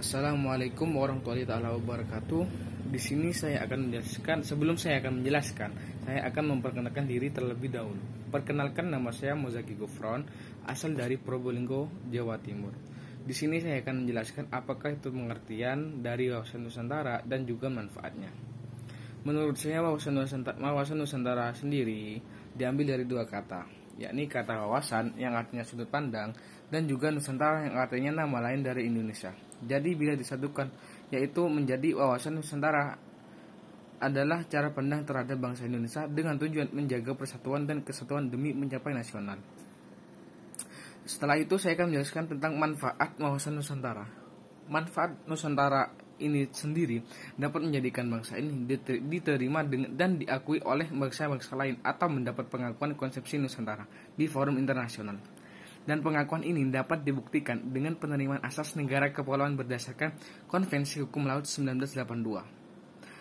Assalamualaikum warahmatullahi wabarakatuh. Di sini saya akan menjelaskan sebelum saya akan menjelaskan, saya akan memperkenalkan diri terlebih dahulu. Perkenalkan nama saya Mozaki Gufron, asal dari Probolinggo, Jawa Timur. Di sini saya akan menjelaskan apakah itu pengertian dari wawasan Nusantara dan juga manfaatnya. Menurut saya wawasan Nusantara, wawasan Nusantara sendiri diambil dari dua kata, yakni kata wawasan yang artinya sudut pandang dan juga Nusantara yang artinya nama lain dari Indonesia. Jadi bila disatukan yaitu menjadi wawasan Nusantara adalah cara pandang terhadap bangsa Indonesia dengan tujuan menjaga persatuan dan kesatuan demi mencapai nasional. Setelah itu saya akan menjelaskan tentang manfaat wawasan Nusantara. Manfaat Nusantara ini sendiri dapat menjadikan bangsa ini diterima dan diakui oleh bangsa-bangsa lain atau mendapat pengakuan konsepsi Nusantara di forum internasional dan pengakuan ini dapat dibuktikan dengan penerimaan asas negara kepulauan berdasarkan Konvensi Hukum Laut 1982.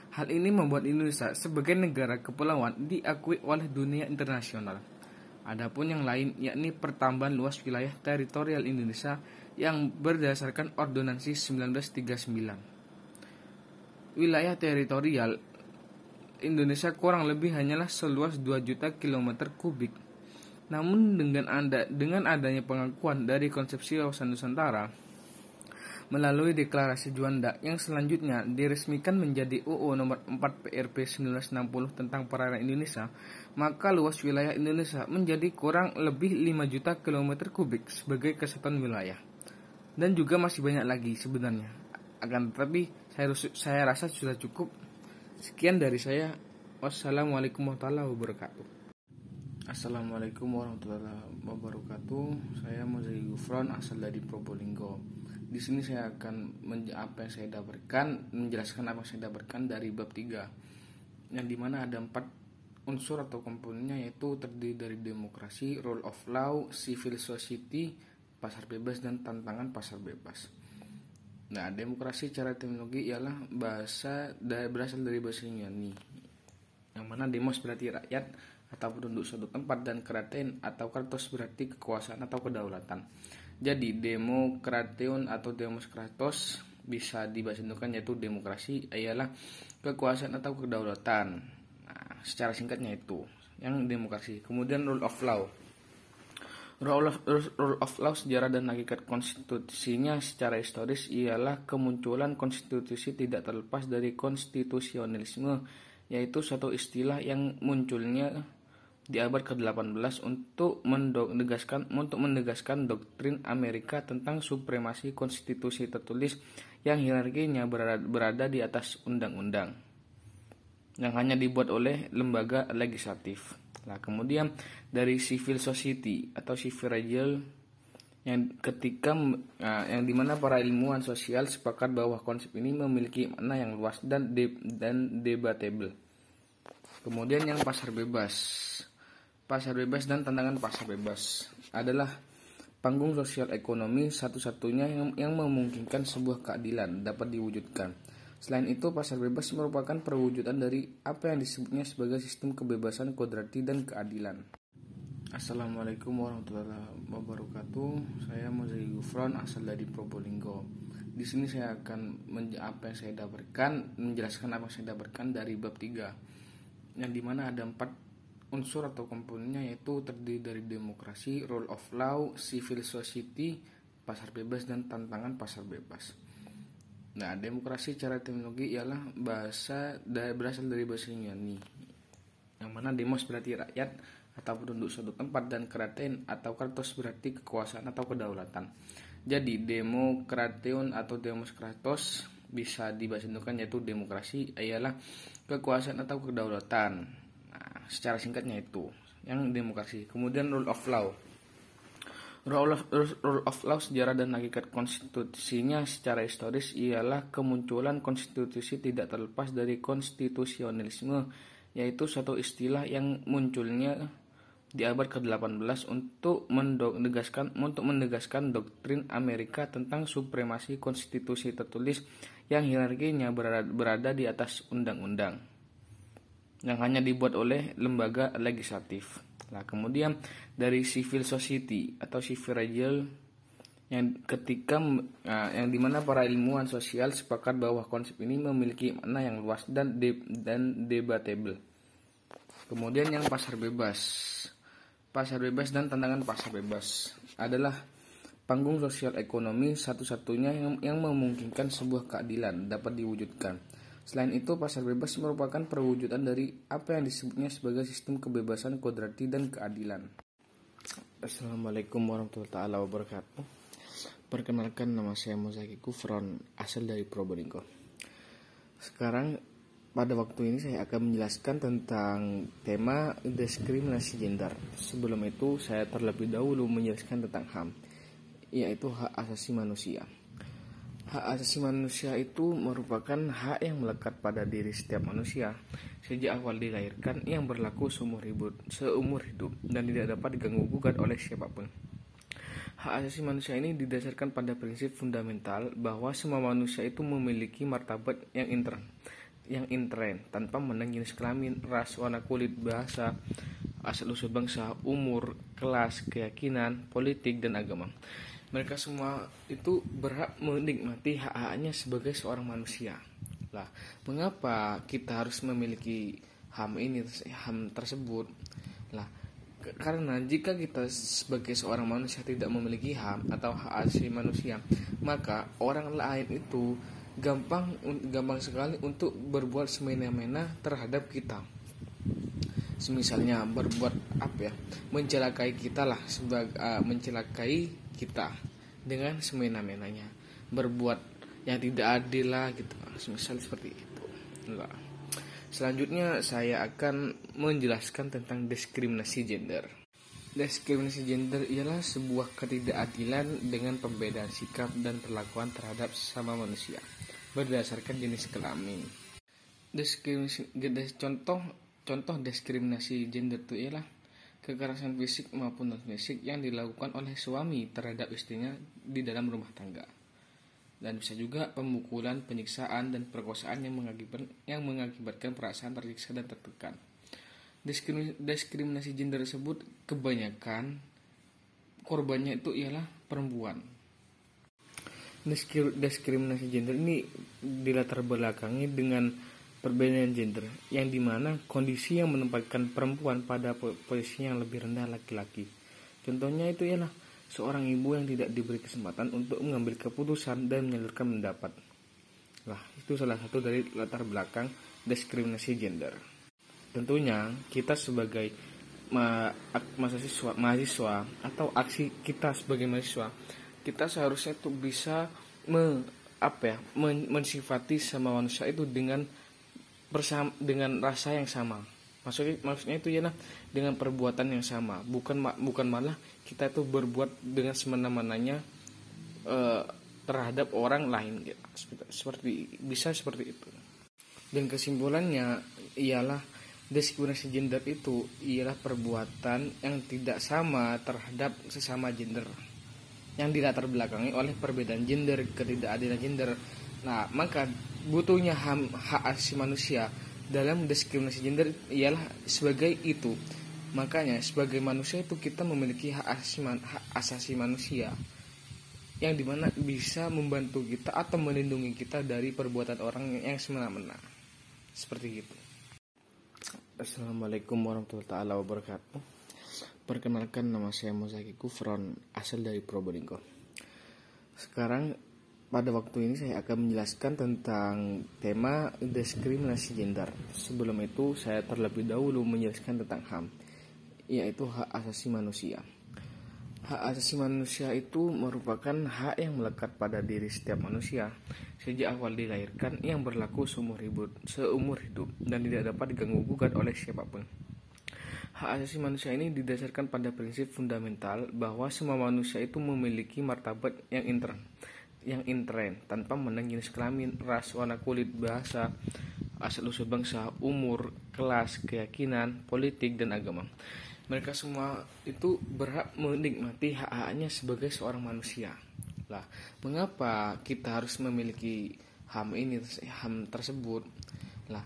Hal ini membuat Indonesia sebagai negara kepulauan diakui oleh dunia internasional. Adapun yang lain yakni pertambahan luas wilayah teritorial Indonesia yang berdasarkan Ordonansi 1939. Wilayah teritorial Indonesia kurang lebih hanyalah seluas 2 juta kilometer kubik namun dengan ada dengan adanya pengakuan dari konsepsi wawasan Nusantara melalui deklarasi Juanda yang selanjutnya diresmikan menjadi UU nomor 4 PRP 1960 tentang perairan Indonesia, maka luas wilayah Indonesia menjadi kurang lebih 5 juta kilometer kubik sebagai kesatuan wilayah. Dan juga masih banyak lagi sebenarnya. Akan tetapi saya, saya rasa sudah cukup. Sekian dari saya. Wassalamualaikum warahmatullahi wabarakatuh. Assalamualaikum warahmatullahi wabarakatuh. Saya Mozari Gufron asal dari Probolinggo. Di sini saya akan apa yang saya dapatkan menjelaskan apa yang saya dapatkan dari bab 3 yang di mana ada empat unsur atau komponennya yaitu terdiri dari demokrasi, rule of law, civil society, pasar bebas dan tantangan pasar bebas. Nah, demokrasi cara teknologi ialah bahasa berasal dari bahasa Yunani. Yang mana demos berarti rakyat, atau penduduk suatu tempat dan kraten atau kratos berarti kekuasaan atau kedaulatan. Jadi demokration atau demos kratos bisa dibahasakan yaitu demokrasi ialah kekuasaan atau kedaulatan. Nah, secara singkatnya itu yang demokrasi. Kemudian rule of law. Rule of, rule of law sejarah dan hakikat konstitusinya secara historis ialah kemunculan konstitusi tidak terlepas dari konstitusionalisme yaitu suatu istilah yang munculnya di abad ke-18 untuk menegaskan untuk menegaskan doktrin Amerika tentang supremasi konstitusi tertulis yang hierarkinya berada, berada di atas undang-undang yang hanya dibuat oleh lembaga legislatif. Nah, kemudian dari civil society atau civil legal yang ketika nah, yang di mana para ilmuwan sosial sepakat bahwa konsep ini memiliki makna yang luas dan de, dan debatable. Kemudian yang pasar bebas Pasar bebas dan tantangan pasar bebas adalah panggung sosial ekonomi satu-satunya yang, yang memungkinkan sebuah keadilan dapat diwujudkan. Selain itu, pasar bebas merupakan perwujudan dari apa yang disebutnya sebagai sistem kebebasan kodrati dan keadilan. Assalamualaikum warahmatullahi wabarakatuh. Saya Mozari Gufron asal dari Probolinggo. Di sini saya akan apa yang saya dapatkan menjelaskan apa yang saya dapatkan dari bab 3 yang di mana ada empat unsur atau komponennya yaitu terdiri dari demokrasi, rule of law, civil society, pasar bebas dan tantangan pasar bebas. Nah, demokrasi cara teknologi ialah bahasa berasal dari bahasa Yunani. Yang mana demos berarti rakyat atau penduduk suatu tempat dan kraten atau kratos berarti kekuasaan atau kedaulatan. Jadi demokration atau demos kratos bisa dibahasakan yaitu demokrasi ialah kekuasaan atau kedaulatan secara singkatnya itu yang demokrasi. Kemudian rule of law. Rule of, rule of law sejarah dan hakikat konstitusinya secara historis ialah kemunculan konstitusi tidak terlepas dari konstitusionalisme yaitu suatu istilah yang munculnya di abad ke-18 untuk menegaskan untuk menegaskan doktrin Amerika tentang supremasi konstitusi tertulis yang hierarkinya berada, berada di atas undang-undang yang hanya dibuat oleh lembaga legislatif. Nah, kemudian dari civil society atau civil legal yang ketika nah, yang di mana para ilmuwan sosial sepakat bahwa konsep ini memiliki makna yang luas dan de, dan debatable. Kemudian yang pasar bebas, pasar bebas dan tantangan pasar bebas adalah panggung sosial ekonomi satu-satunya yang, yang memungkinkan sebuah keadilan dapat diwujudkan. Selain itu, pasar bebas merupakan perwujudan dari apa yang disebutnya sebagai sistem kebebasan kodrati dan keadilan. Assalamualaikum warahmatullahi wabarakatuh. Perkenalkan nama saya Mozaki Kufron, asal dari Probolinggo. Sekarang pada waktu ini saya akan menjelaskan tentang tema diskriminasi gender. Sebelum itu saya terlebih dahulu menjelaskan tentang HAM, yaitu hak asasi manusia. Hak asasi manusia itu merupakan hak yang melekat pada diri setiap manusia sejak awal dilahirkan yang berlaku seumur hidup, seumur hidup dan tidak dapat diganggu gugat oleh siapa pun. Hak asasi manusia ini didasarkan pada prinsip fundamental bahwa semua manusia itu memiliki martabat yang intern, yang intern tanpa menang jenis kelamin, ras, warna kulit, bahasa, asal usul bangsa, umur, kelas, keyakinan, politik, dan agama. Mereka semua itu berhak menikmati hak-haknya sebagai seorang manusia. Lah, mengapa kita harus memiliki HAM ini, HAM tersebut? Lah, karena jika kita sebagai seorang manusia tidak memiliki HAM atau hak asasi manusia, maka orang lain itu gampang gampang sekali untuk berbuat semena-mena terhadap kita. Semisalnya berbuat apa ya? Mencelakai kita lah sebagai uh, mencelakai kita dengan semena-menanya. Berbuat yang tidak adil lah gitu. Semisal seperti itu. Enggak. Selanjutnya saya akan menjelaskan tentang diskriminasi gender. Diskriminasi gender ialah sebuah ketidakadilan dengan pembedaan sikap dan perlakuan terhadap sesama manusia berdasarkan jenis kelamin. Diskriminasi contoh contoh diskriminasi gender itu ialah kekerasan fisik maupun non fisik yang dilakukan oleh suami terhadap istrinya di dalam rumah tangga dan bisa juga pemukulan, penyiksaan, dan perkosaan yang mengakibatkan, yang mengakibatkan perasaan tersiksa dan tertekan. Diskriminasi gender tersebut kebanyakan korbannya itu ialah perempuan. Diskriminasi gender ini dilatar belakangi dengan perbedaan gender yang di mana kondisi yang menempatkan perempuan pada posisi yang lebih rendah laki-laki. Contohnya itu ialah seorang ibu yang tidak diberi kesempatan untuk mengambil keputusan dan menyalurkan pendapat. Lah, itu salah satu dari latar belakang diskriminasi gender. Tentunya kita sebagai ma mahasiswa, mahasiswa atau aksi kita sebagai mahasiswa, kita seharusnya tuh bisa me, apa ya, men, mensifati sama manusia itu dengan bersama dengan rasa yang sama. Maksudnya maksudnya itu ya nah dengan perbuatan yang sama. Bukan bukan malah kita itu berbuat dengan semena-menanya uh, terhadap orang lain. Gitu. seperti bisa seperti itu. Dan kesimpulannya ialah diskriminasi gender itu ialah perbuatan yang tidak sama terhadap sesama gender. Yang dilatar belakangi oleh perbedaan gender ketidakadilan gender. Nah maka butuhnya ham, hak asasi manusia dalam diskriminasi gender ialah sebagai itu. Makanya sebagai manusia itu kita memiliki hak asasi, hak asasi manusia yang di mana bisa membantu kita atau melindungi kita dari perbuatan orang yang semena-mena. Seperti itu. Assalamualaikum warahmatullahi wabarakatuh. Perkenalkan nama saya Mozaki Kufron, asal dari Probolinggo. Sekarang pada waktu ini saya akan menjelaskan tentang tema diskriminasi gender. Sebelum itu saya terlebih dahulu menjelaskan tentang HAM, yaitu hak asasi manusia. Hak asasi manusia itu merupakan hak yang melekat pada diri setiap manusia sejak awal dilahirkan yang berlaku seumur hidup, seumur hidup dan tidak dapat diganggu gugat oleh siapa pun. Hak asasi manusia ini didasarkan pada prinsip fundamental bahwa semua manusia itu memiliki martabat yang intern yang intren tanpa menang jenis kelamin, ras, warna kulit, bahasa, asal usul bangsa, umur, kelas, keyakinan, politik, dan agama. Mereka semua itu berhak menikmati hak-haknya sebagai seorang manusia. Lah, mengapa kita harus memiliki HAM ini, HAM tersebut? Lah,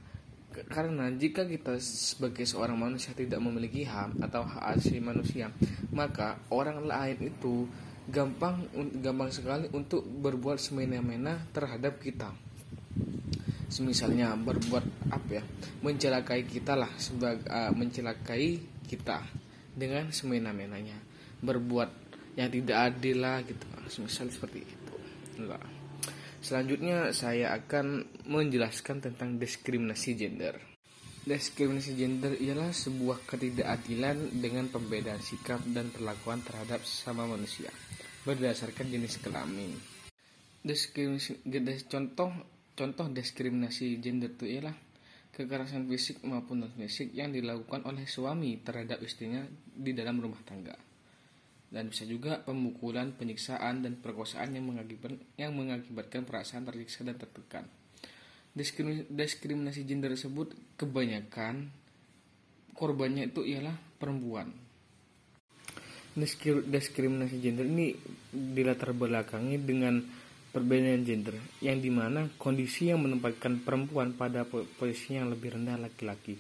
karena jika kita sebagai seorang manusia tidak memiliki HAM atau hak asasi manusia, maka orang lain itu gampang gampang sekali untuk berbuat semena-mena terhadap kita. Misalnya berbuat apa ya mencelakai kita lah sebagai uh, mencelakai kita dengan semena-menanya. Berbuat yang tidak adil lah gitu. Misal seperti itu. Nah, selanjutnya saya akan menjelaskan tentang diskriminasi gender diskriminasi gender ialah sebuah ketidakadilan dengan pembedaan sikap dan perlakuan terhadap sesama manusia berdasarkan jenis kelamin diskriminasi contoh Contoh diskriminasi gender itu ialah kekerasan fisik maupun non fisik yang dilakukan oleh suami terhadap istrinya di dalam rumah tangga. Dan bisa juga pemukulan, penyiksaan, dan perkosaan yang mengakibatkan, yang mengakibatkan perasaan tersiksa dan tertekan. Diskriminasi gender tersebut kebanyakan korbannya itu ialah perempuan. Diskriminasi gender ini dilatar belakangi dengan perbedaan gender yang di mana kondisi yang menempatkan perempuan pada posisi yang lebih rendah laki-laki.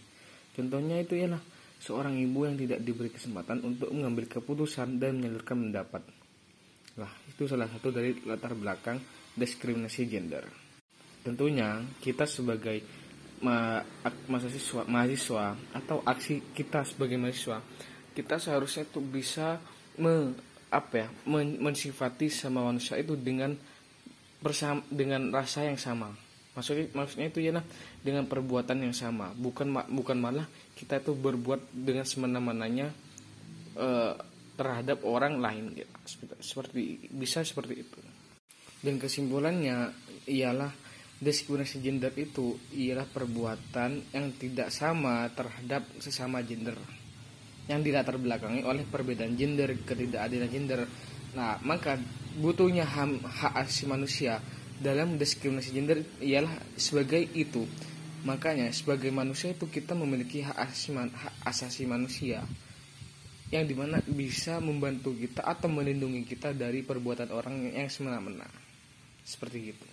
Contohnya itu ialah seorang ibu yang tidak diberi kesempatan untuk mengambil keputusan dan menyalurkan pendapat. Lah, itu salah satu dari latar belakang diskriminasi gender. Tentunya kita sebagai ma mahasiswa, mahasiswa atau aksi kita sebagai mahasiswa, kita seharusnya tuh bisa me, apa ya, mensifati sama manusia itu dengan bersama dengan rasa yang sama. Maksudnya maksudnya itu ya nah dengan perbuatan yang sama. Bukan bukan malah kita itu berbuat dengan semena-menanya uh, terhadap orang lain gitu. seperti bisa seperti itu. Dan kesimpulannya ialah diskriminasi gender itu ialah perbuatan yang tidak sama terhadap sesama gender yang dilatar belakangi oleh perbedaan gender ketidakadilan gender nah maka butuhnya ham, hak asasi manusia dalam diskriminasi gender ialah sebagai itu. Makanya sebagai manusia itu kita memiliki hak asasi, hak asasi manusia yang di mana bisa membantu kita atau melindungi kita dari perbuatan orang yang semena-mena. Seperti itu.